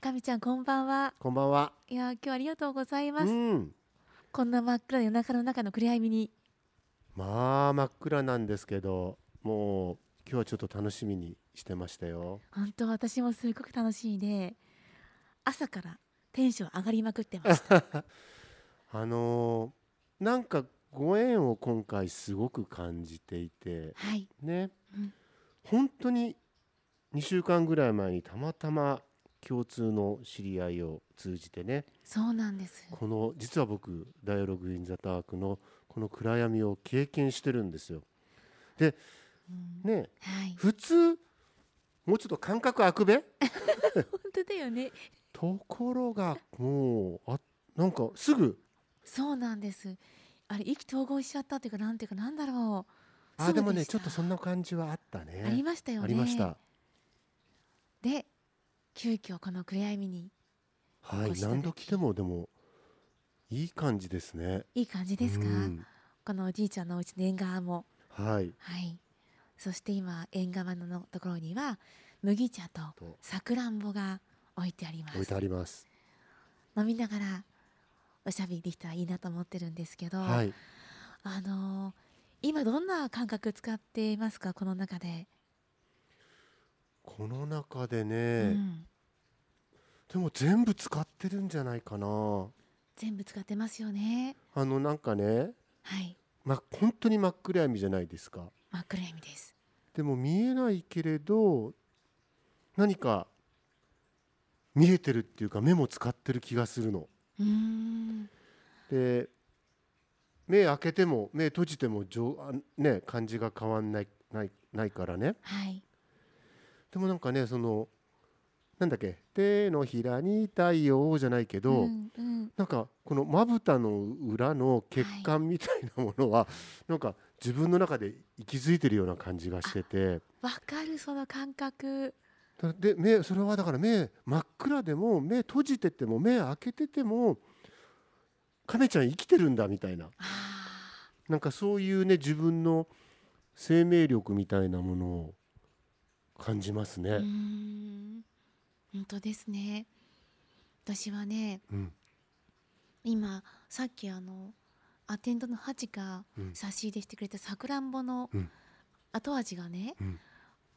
かみちゃんこんばんは。こんばんは。いや今日はありがとうございまうす、ん。こんな真っ暗な夜中の中の暗闇に。まあ真っ暗なんですけど、もう今日はちょっと楽しみにしてましたよ。本当私もすごく楽しいで朝からテンション上がりまくってました。あのーなんかご縁を今回すごく感じていて、はい、ね、うん。本当に2週間ぐらい前にたまたま共通の知り合いを通じてね、そうなんです。この実は僕ダイアログインザダークのこの暗闇を経験してるんですよ。うん。ね、はい。普通もうちょっと感覚空くべ？本当だよね。ところがもうあなんかすぐ。そうなんです。あれ意気投合しちゃったっていうかなんていうかなんだろう。あでもねちょっとそんな感じはあったね。ありましたよね。ありました。で急遽この暗闇にはい何度来てもでもいい感じですね。いい感じですか、うん。このおじいちゃんのお家の縁側も。はい。はい。そして今縁側のところには麦茶とと。さくらんぼが置いてあります。置いてあります。飲みながらおしゃべりできたらいいなと思ってるんですけど、はい。あのー今どんな感覚使っていますか？この中で、この中でうね、ん、でも全部使ってるんじゃないかな。全部使ってますよね。あのなんかねはい。ま本当に真っ暗闇じゃないですか。真っ暗闇です。でも見えないけれど何か見えてるっていうか目も使ってる気がするの。うで目開けても目閉じてもじょあね感じが変わんないないないからね。はいでもなんかねそのなんだっけ手のひらに太陽じゃないけど、うんうん、なんかこのまぶたの裏の血管みたいなものは、なんか自分の中で息づいてるような感じがしてて。わかるその感覚。だで目それはだから目真っ暗でも目閉じてても目開けてても亀ちゃん生きてるんだみたいな。あなんかそういうね自分の生命力みたいなものを感じますね。本当ですね。私はねうん。今さっきあのアテンドのハチがうん。差し入れしてくれたさくらんぼのうん。後味がね、うん。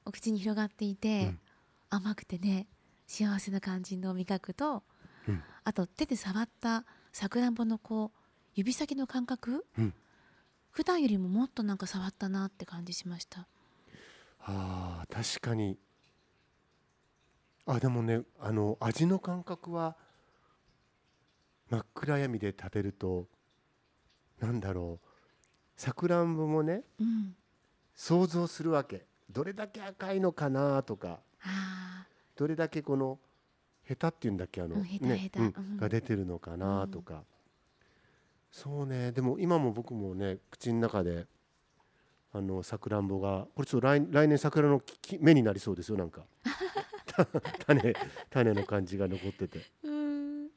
お口に広がっていて、うん。甘くてね幸せな感じの味覚と、うん。あと手で触ったさくらんぼのこう指先の感覚、うん。普段よりももっとなんか触ったなって感じしましたあー確かに。あでもねあの味の感覚は真っ暗闇で食べるとなんだろう。さくらんぼもねうん。想像するわけ。どれだけ赤いのかなとか。あどれだけこのヘタっていうんだっけあの、うんねうんが出てるのかなとか、そうね。でも今も僕もね口の中であのさくらんぼがこれちょっと来来年桜の木芽になりそうですよなんか。種種の感じが残ってて。ん。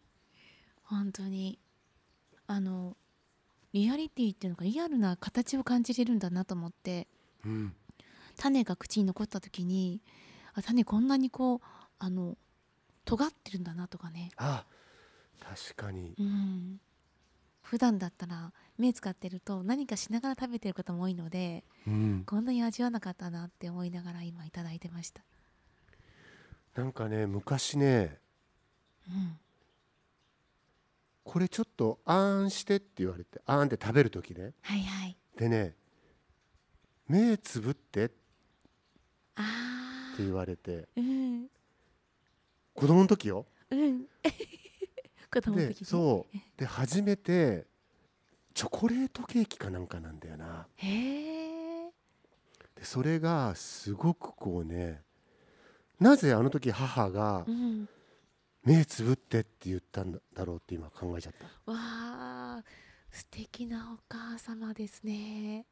本当に。あのリアリティっていうのがリアルな形を感じれるんだなと思って。うん。種が口に残った時にあ種こんなにこうあの尖ってるんだなとかね。あ確かに。うん普段だったら目使ってると何かしながら食べてることも多いのでうん。こんなに味わわなかったなって思いながら今いただいてました。なんかね昔ねうん。これちょっとあーんしてって言われてあーんって食べる時ね。はいはい。でね目つぶって。ってあ言われて。ーうん。子供の時よ。うん子供ので時ねそう。で初めてチョコレートケーキかなんかなんだよな。へえ。でそれがすごくこうねなぜあの時母がうん。目つぶってって言ったんだろうって今考えちゃった。わあ素敵なお母様ですね。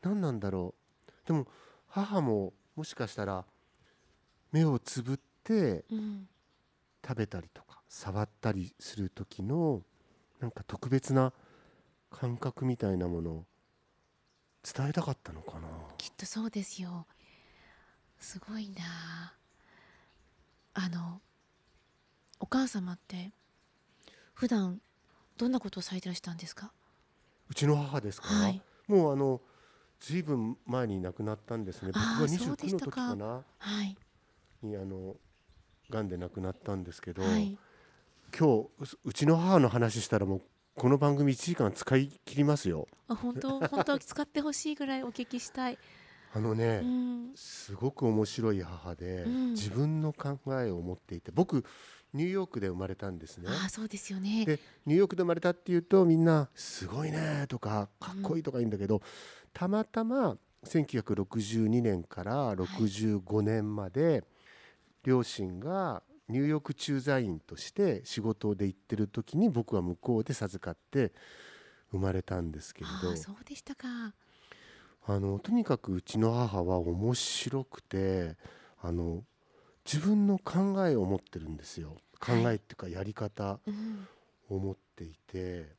何なんだろう。でも母ももしかしたら目をつぶってうん食べたりとか触ったりする時のなんか特別な感覚みたいなものを伝えたかったのかな。きっとそうですよ。すごいな。お母様って普段どんなことをされてらしたんですか？うちの母ですか、はい。もうあのずいぶん前に亡くなったんですね。僕があーそうで29の時かな。はい。にあの癌で亡くなったんですけど、はい。今日ううちの母の話したらもうこの番組1時間使い切りますよ。あ本当？本当使ってほしいぐらいお聞きしたい、あのね、うん、すごく面白い母で、うん。自分の考えを持っていて僕ニューヨークで生まれたんですね。あそうですよね。でニューヨークで生まれたっていうとみんな「すごいね」とか「かっこいい」とか言うんだけど、たまたま1962年から65年まで、両親がニューヨーク駐在員として仕事で行ってる時に僕は向こうで授かって生まれたんですけれど。あそうでしたか。あのとにかくうちの母は面白くてあの自分の考えを持ってるんですよ。考えっていうかやり方うん。を持っていて。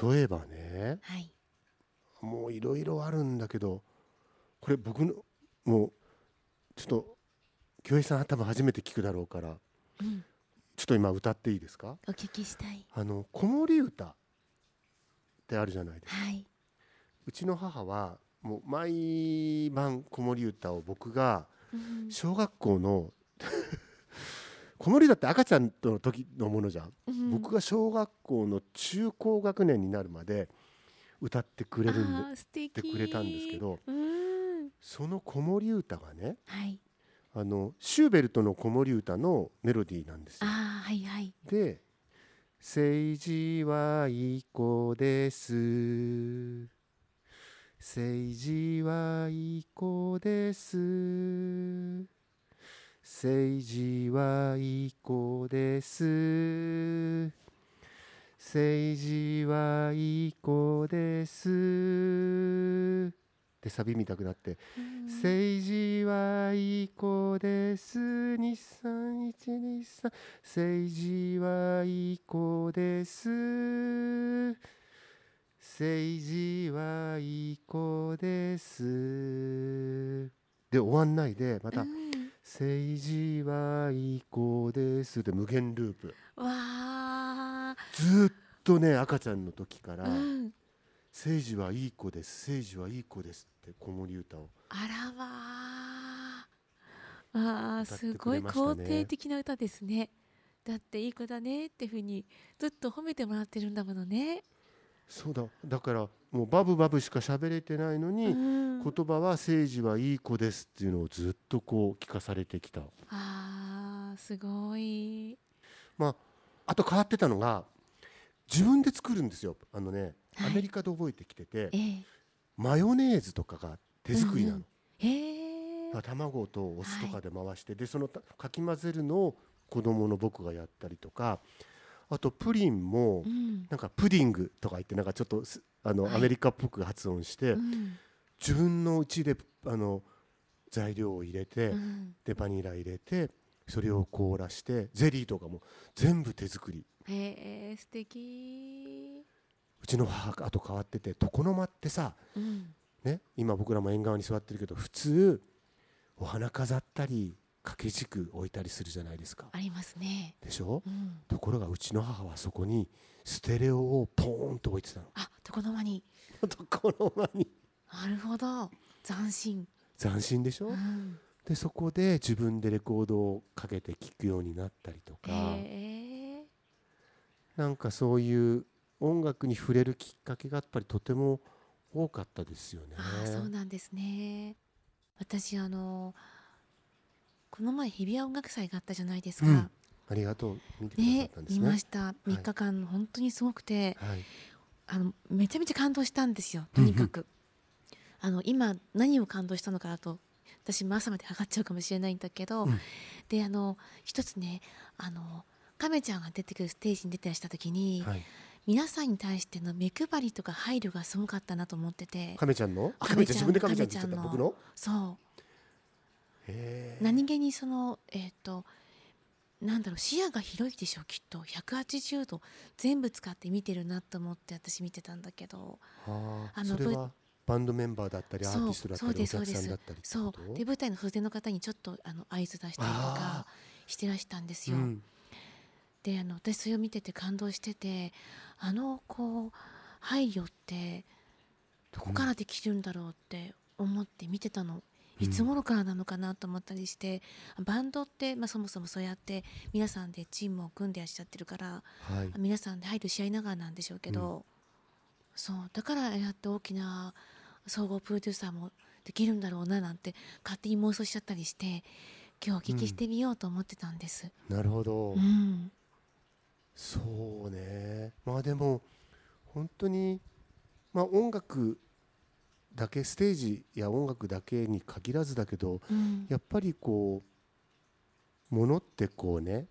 例えばねはい。もういろいろあるんだけどこれ僕のもうちょっと京平さん多分初めて聞くだろうからうん。ちょっと今歌っていいですか？お聞きしたい。あの子守歌ってあるじゃないですか。はい。うちの母はもう毎晩子守歌を僕がうん小学校の子守歌って赤ちゃんとの時のものじゃん、うん僕が小学校の中高学年になるまで歌ってくれるんでってくれたんですけどうん。その子守歌がねはいあのシューベルトの子守歌のメロディーなんですよ。はいはいで「政治はいい子です」「政治はいい子です」「政治はいい子です」「政治はいい子です」でサビ見たくなってうん。政治はいい子です。23123政治はいい子です。政治はいい子です。で終わんないでまたうん。政治はいい子です。で無限ループ。わあずーっとね赤ちゃんの時からうん政治はいい子です。政治はいい子ですって子守歌をあらわあ歌ってすごい肯定的な歌ですね。だっていい子だねってふうにずっと褒めてもらってるんだものね、そうだ。だからもうバブバブしか喋れてないのに、うん、言葉は政治はいい子ですっていうのをずっとこう聞かされてきた。あーすごい。まああと変わってたのが自分で作るんですよ。あのね、はいアメリカで覚えてきててええ。マヨネーズとかが手作りなの、卵とお酢とかで回して、でそのたかき混ぜるのを子供の僕がやったりとかあとプリンもうん。なんかプディングとか言ってなんかちょっとすあの、はい。アメリカっぽく発音して、うん。自分の家であの材料を入れて、うん。でバニラ入れてそれを凍らしてゼリーとかも全部手作り。へえ素敵うちの母あと変わってて床の間ってさ、うん。ね、今僕らも縁側に座ってるけど普通お花飾ったり掛け軸置いたりするじゃないですか。ありますね。でしょ？うん。ところがうちの母はそこにステレオをポーンと置いてたの。あ床の間に。床の間に。なるほど。斬新。斬新でしょ、うん。でそこで自分でレコードをかけて聴くようになったりとか、へえ。なんかそういう音楽に触れるきっかけがやっぱりとても多かったですよね。ああそうなんですね。私あのこの前日比谷音楽祭があったじゃないですか、うん。ありがとう。見てくださっねたんですね。見ました。3日間、本当にすごくてはい。あのめちゃめちゃ感動したんですよ。とにかく、あの今何を感動したのかだと私も朝まで測っちゃうかもしれないんだけど、うん。であの一つねあの亀ちゃんが出てくるステージに出てらした時に、はい。皆さんに対しての目配りとか配慮がすごかったなと思ってて。亀ちゃんの？あ亀ちゃん自分で亀ちゃんって言っちゃった僕の？そう。何気にそのえっ、となんだろう視野が広いでしょうきっと。180度全部使って見てるなと思って私見てたんだけど。ああ。あのそれはバンドメンバーだったりアーティストだったそうりおそうです。客さんだったりそう。で舞台の袖の方にちょっとあの合図出したりとかあしてらしたんですよ、うんであの私それを見てて感動しててあのこう配慮ってどこからできるんだろうって思って見てたの。いつ頃からなのかなと思ったりして、バンドって、まあ、そもそもそうやって皆さんでチームを組んでらっしゃってるからはい。皆さんで配慮し合いながらなんでしょうけど、そうだからやって大きな総合プロデューサーもできるんだろうななんて勝手に妄想しちゃったりして今日お聞きしてみようと思ってたんです。なるほど、うん、そうね。まあでも本当にまあ音楽だけステージや音楽だけに限らずだけどうん。やっぱりこうものってこうね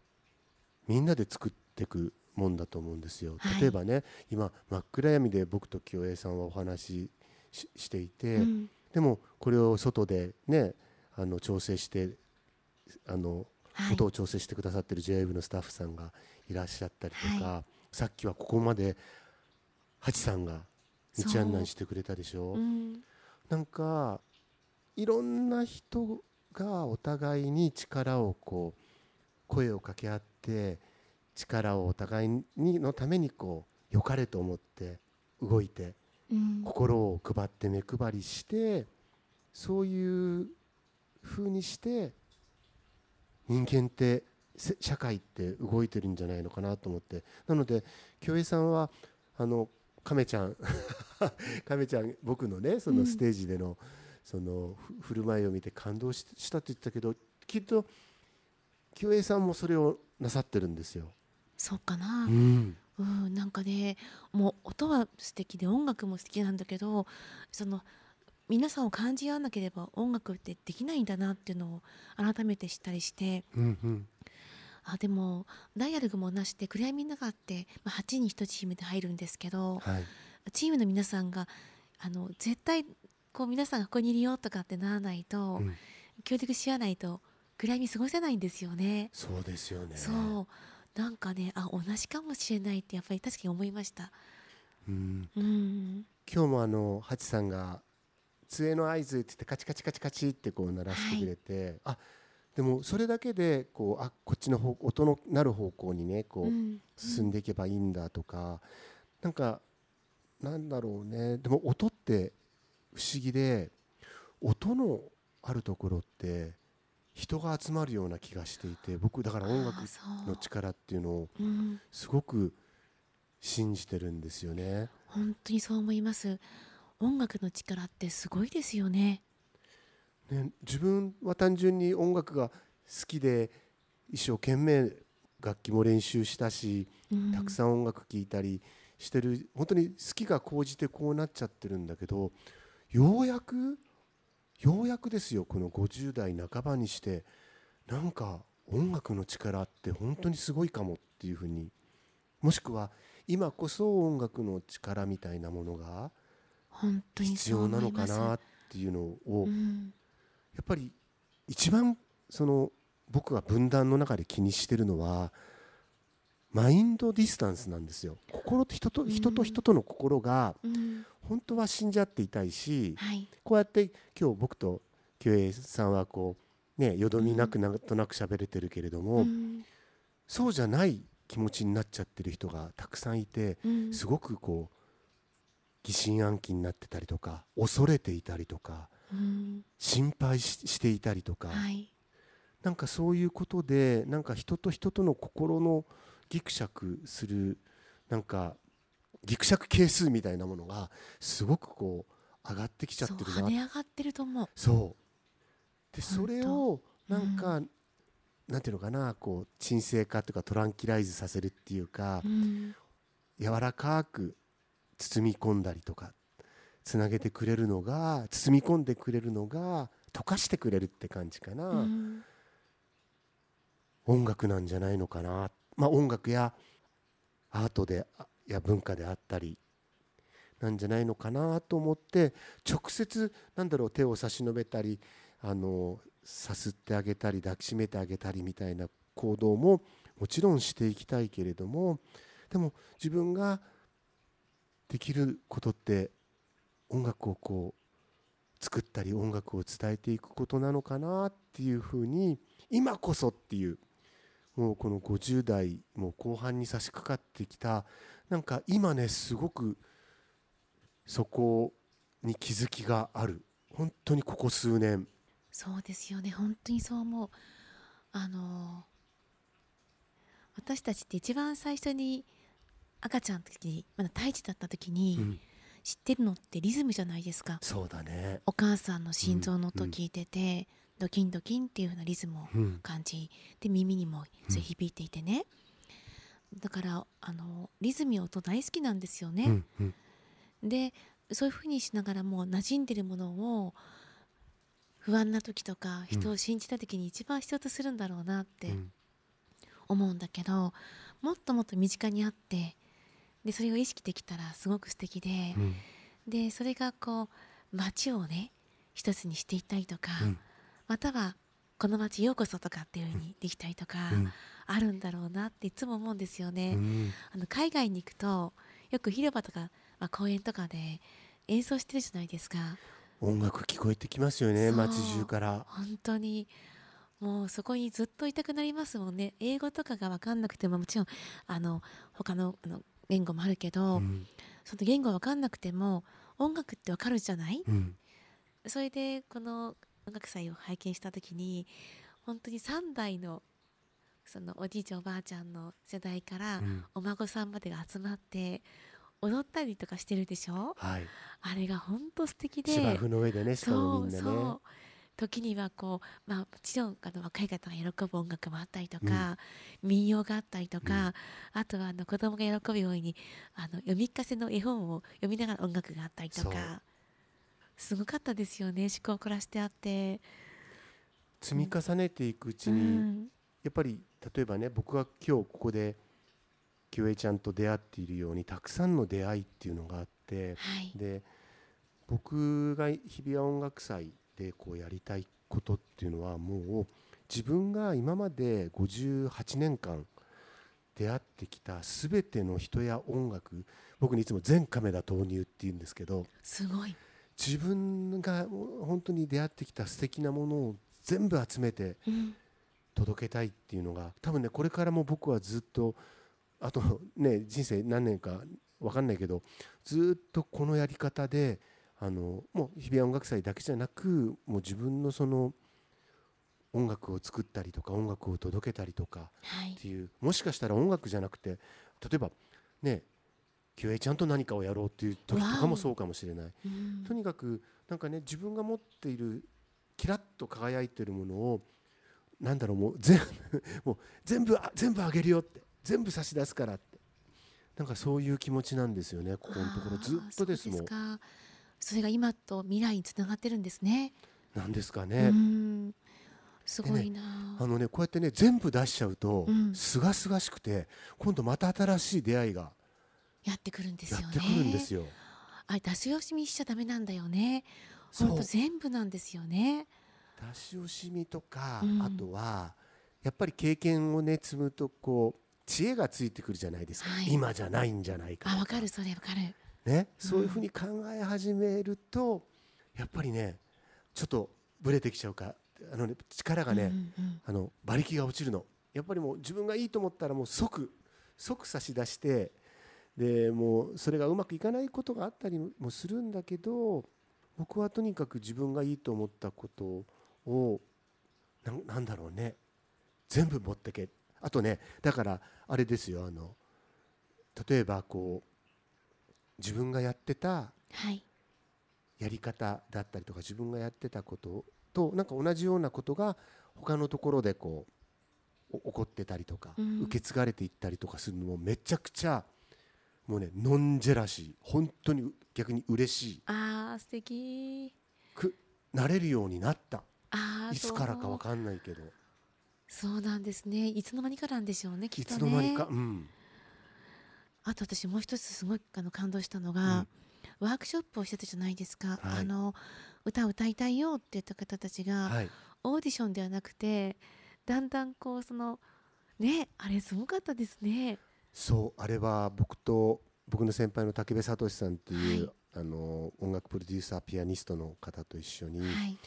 みんなで作っていくもんだと思うんですよ。はい。例えばね今真っ暗闇で僕と清江さんはお話しししていて、うん。でもこれを外でねあの調整してあのはい。音を調整してくださってる JWAVE のスタッフさんがいらっしゃったりとか、さっきはここまでハチさんが道案内してくれたでしょ？う。ん。なんかいろんな人がお互いに力をこう声を掛け合って力をお互いにのためにこう良かれと思って動いてうん。心を配って目配りしてそういう風にして人間ってせ社会って動いてるんじゃないのかなと思って。なので京平さんはあの亀ちゃん 亀ちゃん僕のねそのステージでの、そのふ振る舞いを見て感動ししたって言ってたけどきっと京平さんもそれをなさってるんですよ。そうかな、うん。うん、なんかねもう音は素敵で音楽も素敵なんだけどその皆さんを感じ合わなければ音楽ってできないんだなっていうのを改めて知ったりして。うんうんあでもダイアログもなしで暗闇の中って、まあ、8人1チームで入るんですけどはいチームの皆さんがあの絶対こう皆さんがここにいるよとかってならないと、うん協力し合わないと暗闇過ごせないんですよね。そうですよね。そうなんかねあ同じかもしれないってやっぱり確かに思いました。うんうん今日もあのハチさんが杖の合図って言ってカチカチカチカチってこう鳴らしてくれて、あでもそれだけでこうあこっちの方音のなる方向にねこう、うん進んでいけばいいんだとかなんかなんだろうね。でも音って不思議で音のあるところって人が集まるような気がしていて僕だから音楽の力っていうのをうん、すごく信じてるんですよね。本当にそう思います。音楽の力ってすごいですよねね、自分は単純に音楽が好きで一生懸命楽器も練習したしうん。たくさん音楽聴いたりしてる本当に好きが高じてこうなっちゃってるんだけどようやくようやくですよこの50代半ばにしてなんか音楽の力って本当にすごいかもっていうふうに。もしくは今こそ音楽の力みたいなものが本当にそう必要なのかなっていうのをうんやっぱり一番その僕が分断の中で気にしてるのはマインドディスタンスなんですよ。心と人とうん。人と人との心がうん。本当は死んじゃっていたいしはい。こうやって今日僕と清江さんはこうねよどみなくなんとなく喋れてるけれども、うん。そうじゃない気持ちになっちゃってる人がたくさんいてうん。すごくこう疑心暗鬼になってたりとか恐れていたりとかうん心配ししていたりとか、はい。なんかそういうことでなんか人と人との心のギクシャクするなんかギクシャク係数みたいなものがすごくこう上がってきちゃってるな。跳ね上がってると思う。そう。でそれをうんなん。か、なんていうのかなこう沈静化とかトランキライズさせるっていうか、うん。柔らかく包み込んだりとかつなげてくれるのが包み込んでくれるのが溶かしてくれるって感じかな。うん音楽なんじゃないのかな、まあ、音楽やアートであや文化であったりなんじゃないのかなと思って直接なんだろう手を差し伸べたりあのさすってあげたり抱きしめてあげたりみたいな行動ももちろんしていきたいけれどもでも自分ができることって音楽をこう作ったり音楽を伝えていくことなのかなっていうふうに今こそっていうもうこの50代もう後半に差し掛かってきたなんか今ねすごくそこに気づきがある。本当にここ数年。そうですよね。本当にそう思う。あの私たちって一番最初に赤ちゃんの時にまだ胎児だった時に、うん知ってるのってリズムじゃないですか。そうだね。お母さんの心臓の音うん聞いてて、ドキンドキンっていう風なリズムをうん。感じで耳にもそれ響いていてね、だからあのリズムや音大好きなんですよね、うんうん。でそういう風にしながらもう馴染んでるものを不安な時とか人を信じた時に一番必要とするんだろうなってうん。思うんだけどもっともっと身近にあってでそれを意識できたらすごく素敵で、うん。でそれがこう街をね一つにしていったりとか、うん。またはこの街ようこそとかっていう風にできたりとか、うん。あるんだろうなっていつも思うんですよね。うん。あの海外に行くとよく広場とか、まあ、公園とかで演奏してるじゃないですか。音楽聞こえてきますよね街中から。本当に。もうそこにずっといたくなりますもんね。英語とかが分かんなくてももちろんあの他のあの言語もあるけど、うん。その言語分かんなくても音楽って分かるじゃない？うん。それでこの音楽祭を拝見した時に本当に3代のそのおじいちゃんおばあちゃんの世代からうん。お孫さんまでが集まって踊ったりとかしてるでしょ？はい。あれが本当素敵で芝生の上でねしかもみんなね。そうそう時にはこう、まあ、もちろんあの若い方が喜ぶ音楽もあったりとか、民謡があったりとか、あとはあの子供が喜ぶようにあの読み聞かせの絵本を読みながら音楽があったりとかすごかったですよね思考を凝らしてあって。積み重ねていくうちうにん。やっぱり例えばね僕が今日ここでキュエちゃんと出会っているようにたくさんの出会いっていうのがあってはい。で僕が日比谷音楽祭でこうやりたいことっていうのはもう自分が今まで58年間出会ってきた全ての人や音楽僕にいつも全カメラ投入っていうんですけどすごい、自分が本当に出会ってきた素敵なものを全部集めてうん。届けたいっていうのが多分ねこれからも僕はずっとあとね人生何年か分かんないけどずっとこのやり方であのもう日比谷音楽祭だけじゃなくもう自分のその音楽を作ったりとか音楽を届けたりとかはい。っていうもしかしたら音楽じゃなくて例えばねキュエちゃんと何かをやろうっていう時とかもそうかもしれない。うん。とにかくなんかね自分が持っているキラッと輝いているものをなんだろうもう 全部もう全部あ全部あげるよって全部差し出すからって。なんかそういう気持ちなんですよねここのところ。ずっとですもんかそれが今と未来につながってるんですね。なんですかうね。んすごいな、あのねこうやってね全部出しちゃうとうんすがすがしくて今度また新しい出会いがやってくるんですよね。やってくるんですよ。あ出し惜しみしちゃダメなんだよね。本当全部なんですよね。出し惜しみとか、うんあとはやっぱり経験をね積むとこう知恵がついてくるじゃないですか、はい今じゃないんじゃないかとあわかるそれわかる。ね、そういうふうに考え始めると、やっぱりねちょっとブレてきちゃうかあの、ね、力がね、あの馬力が落ちるの。やっぱりもう自分がいいと思ったらもう即即差し出してでもうそれがうまくいかないことがあったりもするんだけど僕はとにかく自分がいいと思ったことをなんだろうね。全部持ってけ。あとねだからあれですよあの例えばこう自分がやってたはい。やり方だったりとか自分がやってたこととなんか同じようなことが他のところでこうお起こってたりとか、うん。受け継がれていったりとかするのもめちゃくちゃもうねノンジェラシー本当に逆に嬉しい。あー素敵。くなれるようになった。いつからかそう。わかんないけど。そうなんですね。いつの間にかなんでしょうねきいっとね。つの間にか、うん、あと私もう一つすごいあの感動したのが、ワークショップをしてたじゃないですか、はい。あの歌を歌いたいよって言った方たちが、はい。オーディションではなくてだんだんこうそのねあれすごかったですね。そうあれは僕と僕の先輩の武部聡さんっていう、はい。あの音楽プロデューサーピアニストの方と一緒に、はい、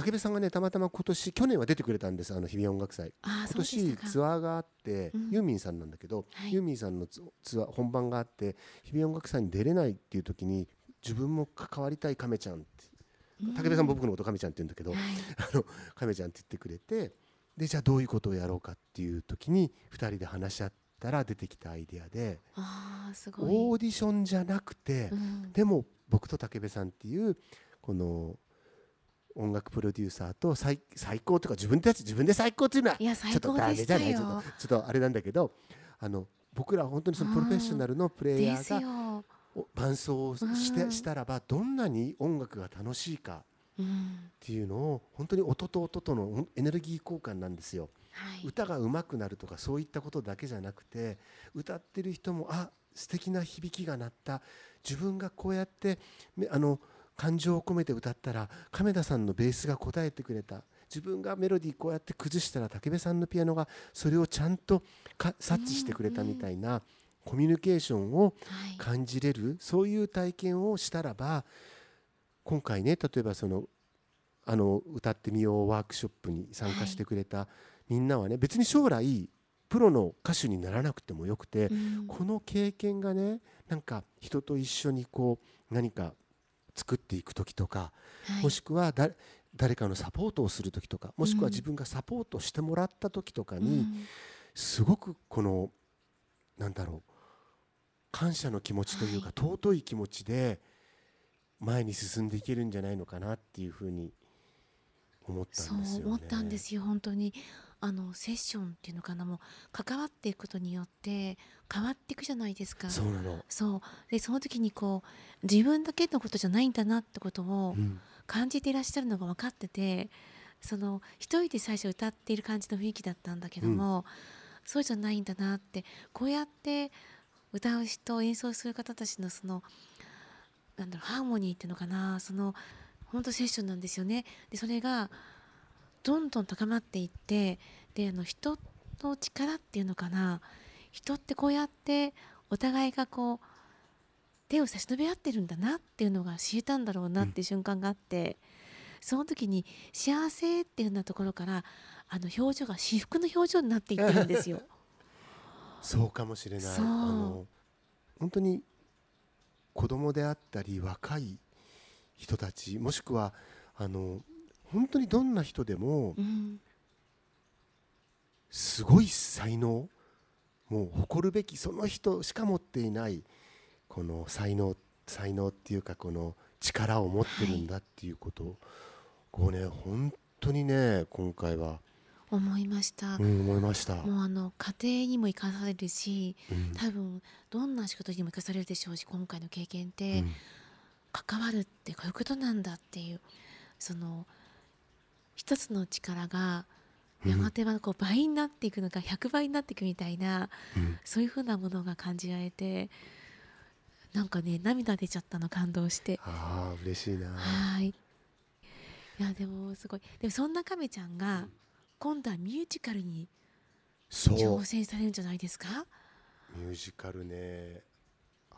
武部さんがねたまたま今年去年は出てくれたんですあの日比谷音楽祭。ああ今年ツアーがあって、うん。ユーミンさんなんだけど、はい。ユーミンさんのツツアー本番があって日比谷音楽祭に出れないっていう時に自分も関わりたい亀ちゃんってうん。武部さん僕のこと亀ちゃんって言うんだけど、はい。あの亀ちゃんって言ってくれてでじゃあどういうことをやろうかっていう時に2人で話し合ったら出てきたアイデアでオーディションじゃなくて、うん。でも僕と武部さんっていうこの音楽プロデューサーと最最高とか自分たち自分で最高っていうのはちょっとダメじゃない？ちょっよとちょっとあれなんだけどあの僕らは本当にそのプロフェッショナルのプレイヤーが伴奏をしてうん。したらばどんなに音楽が楽しいかうん。っていうのを本当に音と音とのエネルギー交換なんですよ。はい。歌が上手くなるとかそういったことだけじゃなくて歌ってる人もあ素敵な響きが鳴った。自分がこうやってめあの感情を込めて歌ったら亀田さんのベースが答えてくれた。自分がメロディーこうやって崩したら武部さんのピアノがそれをちゃんとか察知してくれたみたいなコミュニケーションをはい感じれるそういう体験をしたらば今回ね例えばそのあの歌ってみようワークショップに参加してくれたみんなはね別に将来プロの歌手にならなくてもよくてうん。この経験がねなんか人と一緒にこう何か作っていく時とかはい。もしくはだ誰かのサポートをする時とかもしくうん。は自分がサポートしてもらった時とかにうん。すごくこのなんだろう感謝の気持ちというか、はい。尊い気持ちで前に進んでいけるんじゃないのかなっていうふうに思ったそんですよね。う思ったんですよ本当にあのセッションっていうのかなもう関わっていくことによって変わっていくじゃないですか。そうなの、そう。でその時にこう自分だけのことじゃないんだなってことをうん。感じていらっしゃるのが分かっててその一人で最初歌っている感じの雰囲気だったんだけども、そうじゃないんだなってこうやって歌う人演奏する方たちのそのなんだろうハーモニーっていうのかなその本当セッションなんですよね。でそれがどんどん高まっていってであの人の力っていうのかな。人ってこうやってお互いがこう手を差し伸べ合ってるんだなっていうのが知れたんだろうなっていう瞬間があって、その時に幸せっていうようなところからあの表情が至福の表情になっていってるんですよ。そうかもしれない。あの本当に子供であったり若い人たちもしくはあの本当にどんな人でもうんすごい才能もう誇るべきその人しか持っていないこの才能才能っていうかこの力を持ってるんだっていうことを、こうね本当にね今回は、思いました。うん、思いました。もうあの家庭にも生かされるしうん多分どんな仕事にも生かされるでしょうし今回の経験って、うん関わるってこういうことなんだっていうその一つの力がやがてはこう倍になっていくのか100倍になっていくみたいなうん。そういうふうなものが感じられてなんかね涙出ちゃったの感動して。ああ嬉しいな。はい。いやでもすごい。でもそんな亀ちゃんが今度はミュージカルにそう。挑戦されるんじゃないですか？ミュージカルね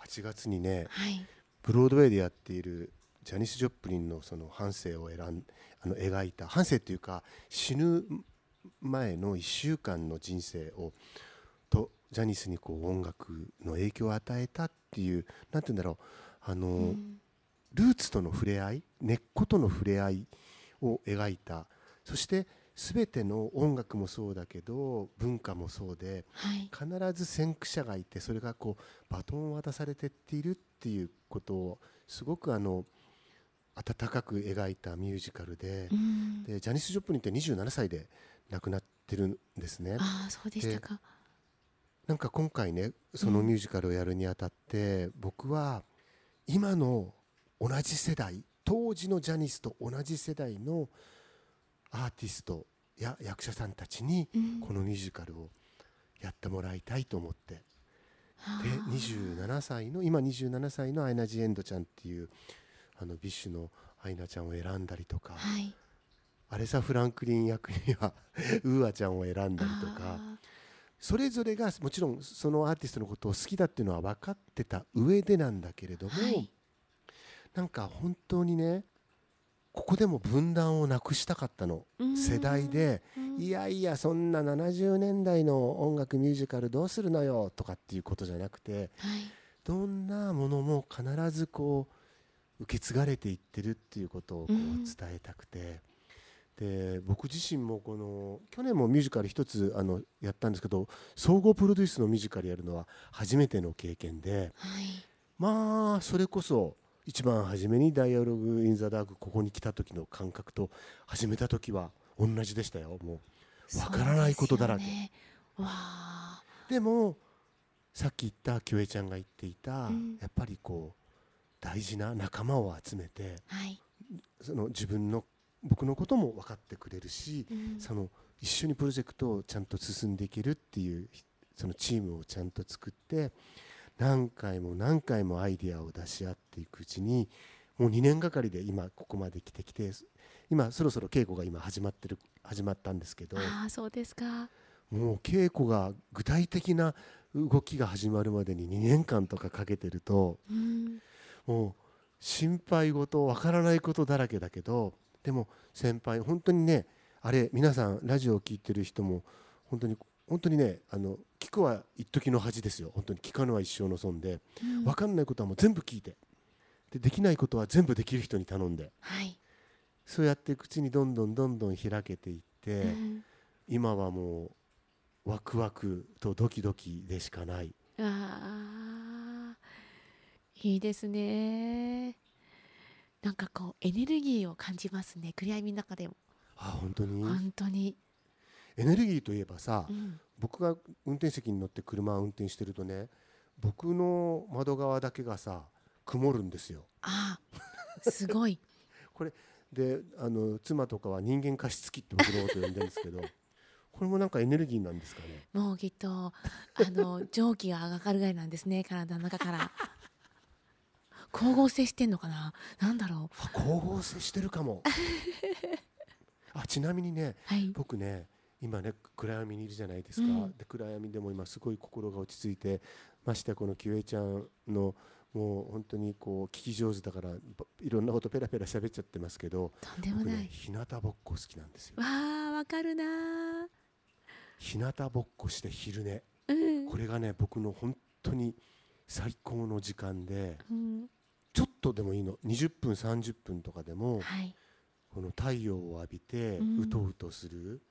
8月にねはい。ブロードウェイでやっているジャニス・ジョプリンのその半生を選んあの描いた半生っていうか死ぬ前の1週間の人生をとジャニスにこう音楽の影響を与えたっていうなんて言うんだろうあの、うん。ルーツとの触れ合い根っことの触れ合いを描いた。そして全ての音楽もそうだけど文化もそうではい。必ず先駆者がいてそれがこうバトンを渡されてっているっていうことをすごくあの温かく描いたミュージカルでうん。でジャニス・ジョプリンって27歳で亡くなってるんですね。ああそうでしたか。なんか今回ねそのミュージカルをやるにあたって、僕は今の同じ世代当時のジャニスと同じ世代のアーティストや役者さんたちにうん。このミュージカルをやってもらいたいと思って。あでー27歳の今27歳のアイナ・ジ・エンドちゃんっていうあの BiSHのアイナちゃんを選んだりとかはい。アレサ・フランクリン役には UAちゃんを選んだりとかあそれぞれがもちろんそのアーティストのことを好きだっていうのは分かってた上でなんだけれども、ーはい。なんか本当にねここでも分断をなくしたかったのうん世代でうん。いやいやそんな70年代の音楽ミュージカルどうするのよとかっていうことじゃなくてはい。どんなものも必ずこう受け継がれていってるっていうことをこううん。伝えたくて、で僕自身もこの去年もミュージカル一つあのやったんですけど総合プロデュースのミュージカルやるのは初めての経験ではい。まあそれこそ一番初めに「ダイアログ・イン・ザ・ダーク」ここに来た時の感覚と始めた時は同じでしたよ。もうわからないことだらけ。でもさっき言ったキョエちゃんが言っていた、うん。やっぱりこう大事な仲間を集めてはい、その自分の僕のことも分かってくれるし、うん。その一緒にプロジェクトをちゃんと進んでいけるっていうそのチームをちゃんと作って何回も何回もアイディアを出し合っていくうちにもう2年がかりで今ここまで来てきて今そろそろ稽古が今始まってる始まったんですけどああそうですか。もう稽古が具体的な動きが始まるまでに2年間とかかけてるとうんもう心配事わからないことだらけだけどでも先輩本当にねあれ皆さんラジオを聞いてる人も本当に本当にねあの聞くは一時の恥ですよ。本当に聞かぬは一生の損で。うん。分かんないことはもう全部聞いて。でできないことは全部できる人に頼んで。はい、そうやって口にどんどんどんどん開けていって、うん。今はもうワクワクとドキドキでしかない。あーいいですね。なんかこうエネルギーを感じますね。暗闇の中でも。あ本当に？本当に、エネルギーといえばさ、うん、僕が運転席に乗って車を運転してるとね僕の窓側だけがさ曇るんですよ。あーすごい。であの妻とかは人間加湿器って僕のこと呼んでるんですけど これもなんかエネルギーなんですかね？もうきっとあの蒸気が上がるぐらいなんですね体の中から光合成してんのかな？なんだろう？あ光合成してるかも。あちなみにねはい。僕ね今ね暗闇にいるじゃないですか、うん。で暗闇でも今すごい心が落ち着いてましてやこのキュエちゃんのもう本当にこう聞き上手だからばいろんなことペラペラ喋っちゃってますけどとんでも僕ない、ね日向ぼっこ好きなんですよ。わあわかるなー。日向ぼっこして昼寝。うん。これがね僕の本当に最高の時間でうんとでもいいの。20分30分とかでもはい。この太陽を浴びてうとうとする。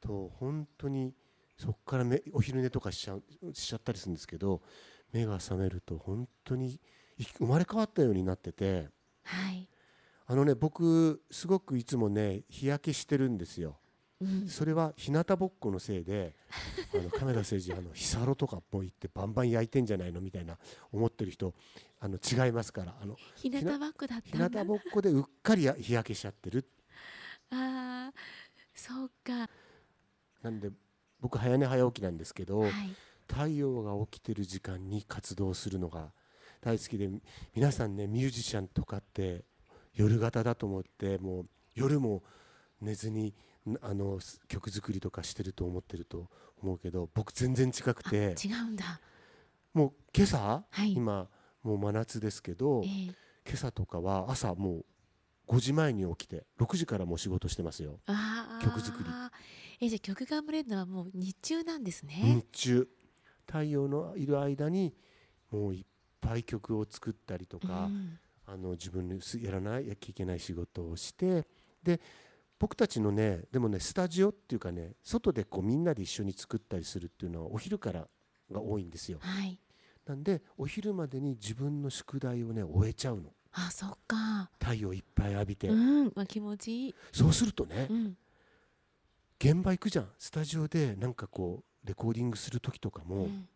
と本当にそこからめお昼寝とかしちゃうしちゃったりするんですけど目が覚めると本当にい生まれ変わったようになってて。はい、あのね僕すごくいつもね日焼けしてるんですよ。うん、それは日向ぼっこのせいであの 亀田誠治あの日サロとかも行ってバンバン焼いてんじゃないのみたいな思ってる人あの違いますから。あの日向バッグだっ日たんだ。向ぼっこでうっかりや日焼けしちゃってる。あーそうか。なんで僕早寝早起きなんですけど、はい。太陽が起きてる時間に活動するのが大好きで皆さんねミュージシャンとかって夜型だと思ってもう夜も寝ずにんあのす曲作りとかしてると思ってると思うけど僕全然違くあて違うんだ。もう今朝、はい。今もう真夏ですけどええ。今朝とかは朝もう5時前に起きて6時からもう仕事してますよ。曲作り。えじゃあ曲が生まれるのはもう日中なんですね。日、中。太陽のいる間にもういっぱい曲を作ったりとか、うん。あの自分のすやらないやきゃいけない仕事をしてで僕たちのねでもねスタジオっていうかね外でこうみんなで一緒に作ったりするっていうのはお昼からが多いんですよ。はい。なんでお昼までに自分の宿題をね終えちゃうの。あそっか。太陽いっぱい浴びて、うんまあ気持ちいい。そうするとねうん。現場行くじゃん。スタジオでなんかこうレコーディングする時とかも、うん。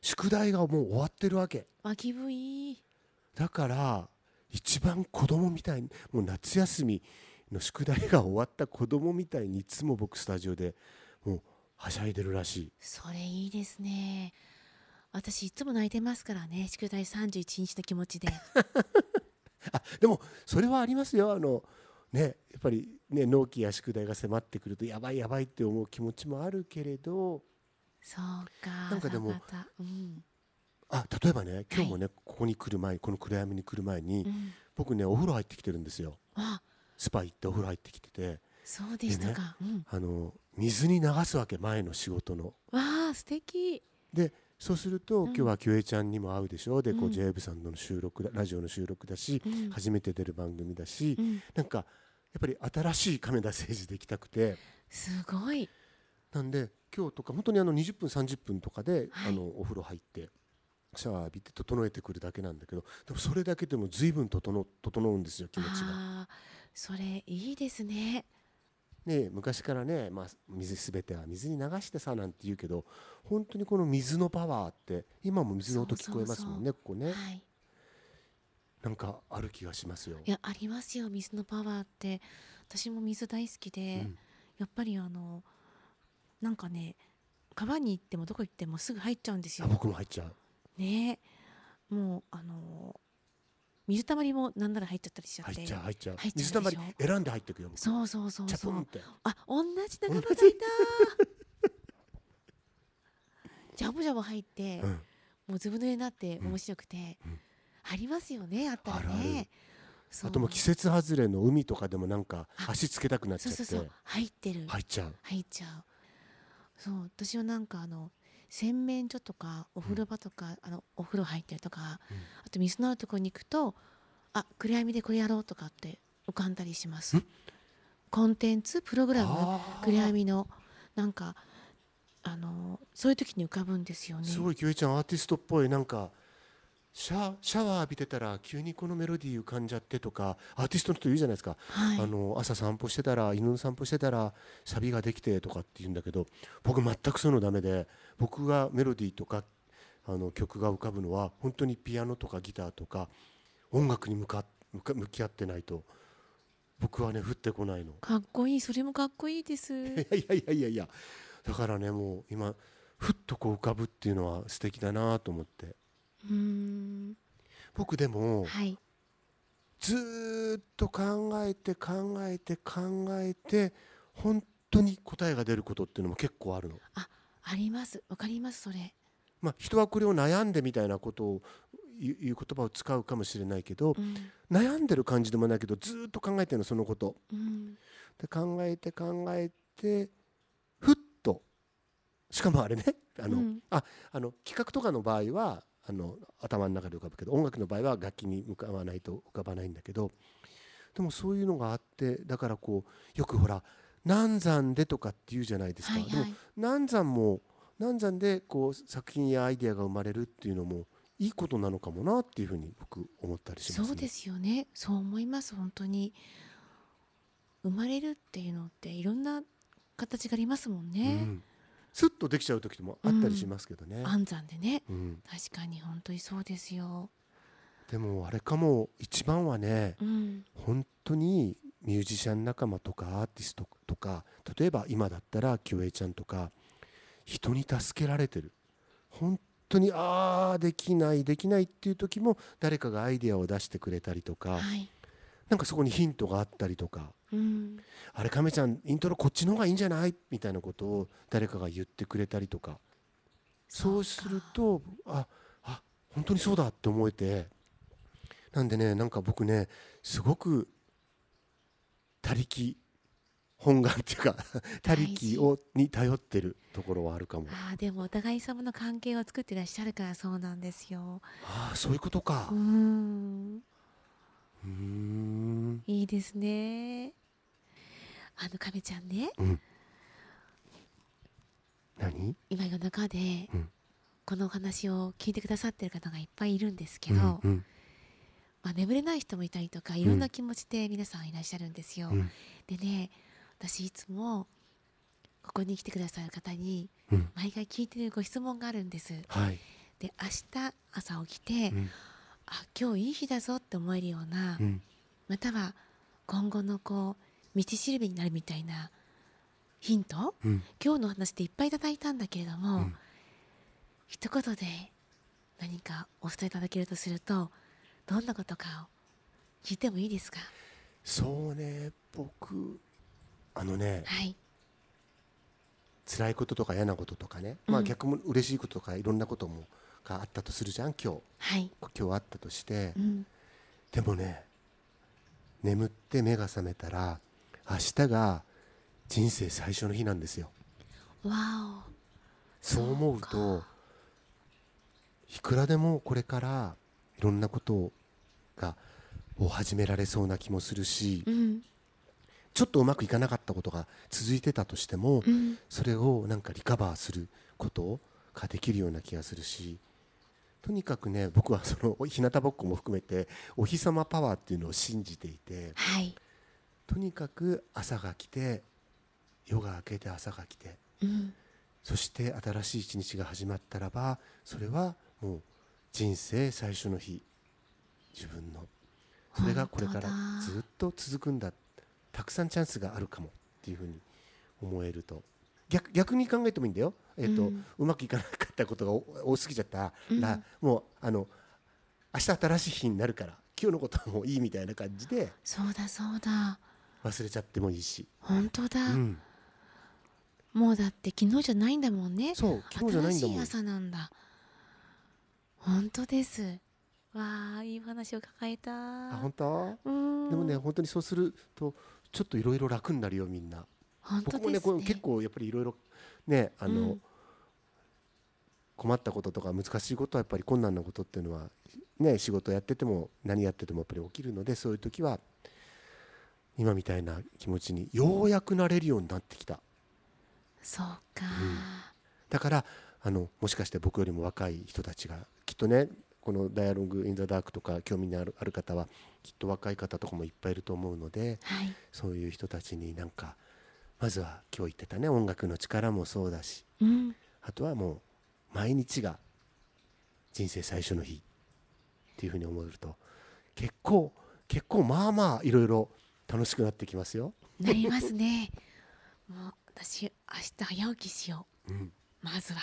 宿題がもう終わってるわけ。あ気分いい。だから一番子供みたいにもう夏休みの宿題が終わった子供みたいにいつも僕スタジオでもうはしゃいでるらしい。それいいですね。私いつも泣いてますからね。宿題31日の気持ちで。あでもそれはありますよ。あのねやっぱりね納期や宿題が迫ってくるとやばいやばいって思う気持ちもあるけれど。そうかなんかでもそうん。あ例えばね今日もね、ここに来る前この暗闇に来る前に、うん。僕ねお風呂入ってきてるんですよ。あスパ行ってお風呂入ってきてて。そうでしたか、うん、あの水に流すわけ前の仕事の。わあ素敵。でそうすると、うん。今日はキュエちゃんにも会うでしょ？でこう、うん。JF さんの収録だラジオの収録だし、うん。初めて出る番組だし、うん。なんかやっぱり新しい亀田誠治で行きたくて。すごい。なんで今日とか本当にあの20分30分とかで、はい。あのお風呂入ってシャワー浴びて整えてくるだけなんだけどでもそれだけでも随分整整うんですよ気持ちが。それいいですね。ね、昔からね、まあ、水すべては水に流してさなんて言うけど本当にこの水のパワーって今も水の音聞こえますもんねここね。はい。なんかある気がしますよ。いやありますよ水のパワーって。私も水大好きで、うん。やっぱりあのなんかね川に行ってもどこ行ってもすぐ入っちゃうんですあよ僕も入っちゃう。ね。もうあの水たまりもなんなら入っちゃったりしちゃって。入っちゃう入っちゃう。水たまり選んで入ってくよ僕そうそうそうそう。あ同じ仲間がいた ジャボジャボ入って、うん。もうずぶ濡れになってうん面白くて、うん。ありますよねあったらね。あともう季節外れの海とかでもなんかあ足つけたくなっちゃって。そうそうそう。入ってる、入っちゃう。入っちゃう。そう。私はなんかあの洗面所とかお風呂場とか、あのお風呂入ってるとか、うん。あと水のあるところに行くとあ暗闇でこれやろうとかって浮かんだりします。ん。コンテンツプログラム。暗闇のなんかあのそういう時に浮かぶんですよね。すごいキュエちゃんアーティストっぽいなんかシャシャワー浴びてたら急にこのメロディー浮かんじゃってとかアーティストの人言うじゃないですか、はい。あの朝散歩してたら犬の散歩してたらサビができてとかって言うんだけど僕全くそういうのダメで僕がメロディーとかあの曲が浮かぶのは本当にピアノとかギターとか音楽に向か向か向き合ってないと僕はね降ってこないの。かっこいい。それもかっこいいです。いやいやいやいやいや。だからねもう今ふっとこう浮かぶっていうのは素敵だなと思ってうーん。僕でもはい。ずーっと考えて考えて考えて本当に答えが出ることっていうのも結構あるの。あります。わかりますそれ。まあ、人はこれを悩んでみたいなことをいう言葉を使うかもしれないけどうん。悩んでる感じでもないけどずーっと考えてるのそのこと。うん。で考えて考えてふっと。しかもあれねあの、うん。ああの企画とかの場合はあの頭の中で浮かぶけど音楽の場合は楽器に向かわないと浮かばないんだけどでもそういうのがあってだからこうよくほら難産でとかって言うじゃないですか、でもはい。はい難産も難産でこう作品やアイデアが生まれるっていうのもいいことなのかもなっていうふうに僕思ったりしますね。そうですよね。そう思います本当に。生まれるっていうのっていろんな形がありますもんうね、ん、スッとできちゃう時もあったりしますけどね。安産でね。うん。確かに本当にそうですよ。でもあれかも一番はねうん。本当にミュージシャン仲間とかアーティストとか例えば今だったらキュエイちゃんとか人に助けられてる。本当にああできないできないっていう時も誰かがアイデアを出してくれたりとかはいなんかそこにヒントがあったりとか。うん。あれ亀ちゃんイントロこっちの方がいいんじゃないみたいなことを誰かが言ってくれたりとか。そうするとああ本当にそうだって思えて。なんでねなんか僕ねすごく他力本願っていうか 他力をに頼ってるところはあるかも。あーでもお互い様の関係を作ってらっしゃるからそうなんですよ。ああそういうことか。うんいいですね。あの亀ちゃんね。うん。何？今夜中でうん。このお話を聞いてくださってる方がいっぱいいるんですけど、うんうん。まあ、眠れない人もいたりとかいろんな気持ちで皆さんいらっしゃるんですよ。うん。でね私いつもここに来てくださる方にうん。毎回聞いてるご質問があるんです。はい。で明日朝起きて、うん。あ今日いい日だぞって思えるような、うんまたは今後のこう道しるべになるみたいなヒントうん。今日のお話でいっぱいいただいたんだけれども、うん。一言で何かお伝えいただけるとするとどんなことかを聞いてもいいですか？そうね僕あのねはい。辛いこととか嫌なこととかね、まあうん逆も嬉しいこととかいろんなこともがあったとするじゃん今日。はい、今日あったとして、うん、でもね眠って目が覚めたら明日が人生最初の日なんですよ。わそう思うといくらでもこれからいろんなことがを始められそうな気もするしおうん。ちょっとうまくいかなかったことが続いてたとしてもうん。それをなんかリカバーすることができるような気がするしとにかくね僕はその日向ぼっこも含めてお日様パワーっていうのを信じていてはい。とにかく朝が来て夜が明けて朝が来てうん。そして新しい一日が始まったらばそれはもう人生最初の日自分の。それがこれからずっと続くんだ。たくさんチャンスがあるかもっていうふうに思えると逆逆に考えてもいいんだよ、えーとうん。うまくいかなかったことが多多すぎちゃった。ら、うん。もうあの明日新しい日になるから今日のことはもういいみたいな感じで。そうだそうだ。忘れちゃってもいいし、本当だ、うん、もうだって昨日じゃないんだもんね。そう昨日じゃないんだもん。新しい朝なんだ。本当です。わあいい話を抱えた。あ本当？でもね本当にそうするとちょっといろいろ楽になるよみんな僕もねこう結構やっぱりいろいろねあの、うん。困ったこととか難しいことはやっぱり困難なことっていうのはね仕事やってても何やっててもやっぱり起きるのでそういう時は今みたいな気持ちにようやくなれるようになってきた。そうか、だからあのもしかして僕よりも若い人たちがきっとねこの「ダイアログ・イン・ザ・ダーク」とか興味のあるある方はきっと若い方とかもいっぱいいると思うのではい。そういう人たちになんかまずは今日言ってたね音楽の力もそうだし。うん。あとはもう毎日が人生最初の日っていうふうに思えると結構結構まあまあいろいろ楽しくなってきますよ。なりますね。もう私明日早起きしよう。ん、うまずは。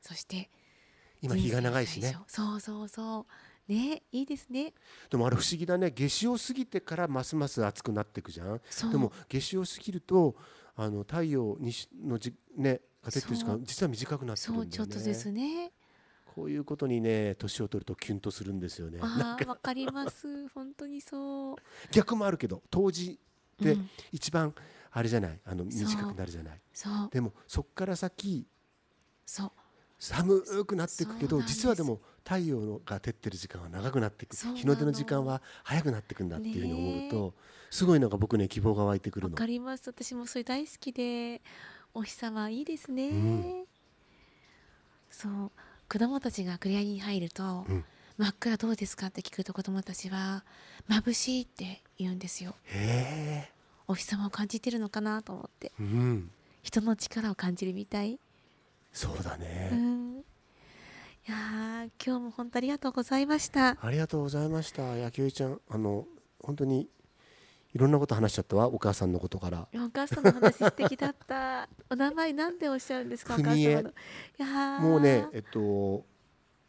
そして今日が長いしね。そうそうそう。ねいいですね。でもあれ不思議だね。夏至を過ぎてからますます暑くなっていくじゃん。でも夏至を過ぎるとあの太陽にしのじねが出てる時間実は短くなってるんだよね。そうちょっとですね。こういうことにね年を取るとキュンとするんですよね。ああわかります。本当にそう。逆もあるけど冬至でうん。一番あれじゃない？あのそう。短くなるじゃない？そう。でもそっから先そう寒くなっていくけど実はでも太陽のが照ってる時間は長くなっていく日の出の時間は早くなっていくんだっていうふうに思うと、すごいなんか僕ね希望が湧いてくるの。わかります。私もそれ大好きでお日様いいですね、うん。そう。子供たちが暗闇に入ると、うん。真っ暗どうですかって聞くと子供たちは眩しいって言うんですよ。お日様を感じてるのかなと思って。うん。人の力を感じるみたい、そうだうね、ん。いやー今日も本当ありがとうございました。ありがとうございました。野球ちゃんあの本当にいろんなこと話しちゃったわ。お母さんのことから。お母さんの話素敵だった。お名前なんでおっしゃるんですかお母文江様の。いやー。もうねえっと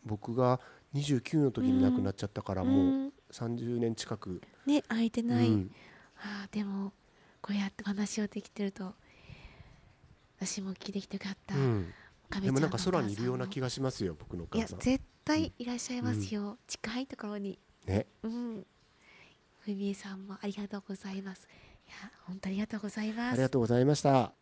僕が29の時に亡くなっちゃったから、もううん30年近く、ね空いてない、うん。あーでもこうやってお話をできてると私も聞いてきてよかった、うん。亀でもなんか空にいるような気がしますよ僕のお母さん。いや絶対いらっしゃいますよ、近いところに。ね。うん。ふみえさんもありがとうございます。いや本当ありがとうございます。ありがとうございました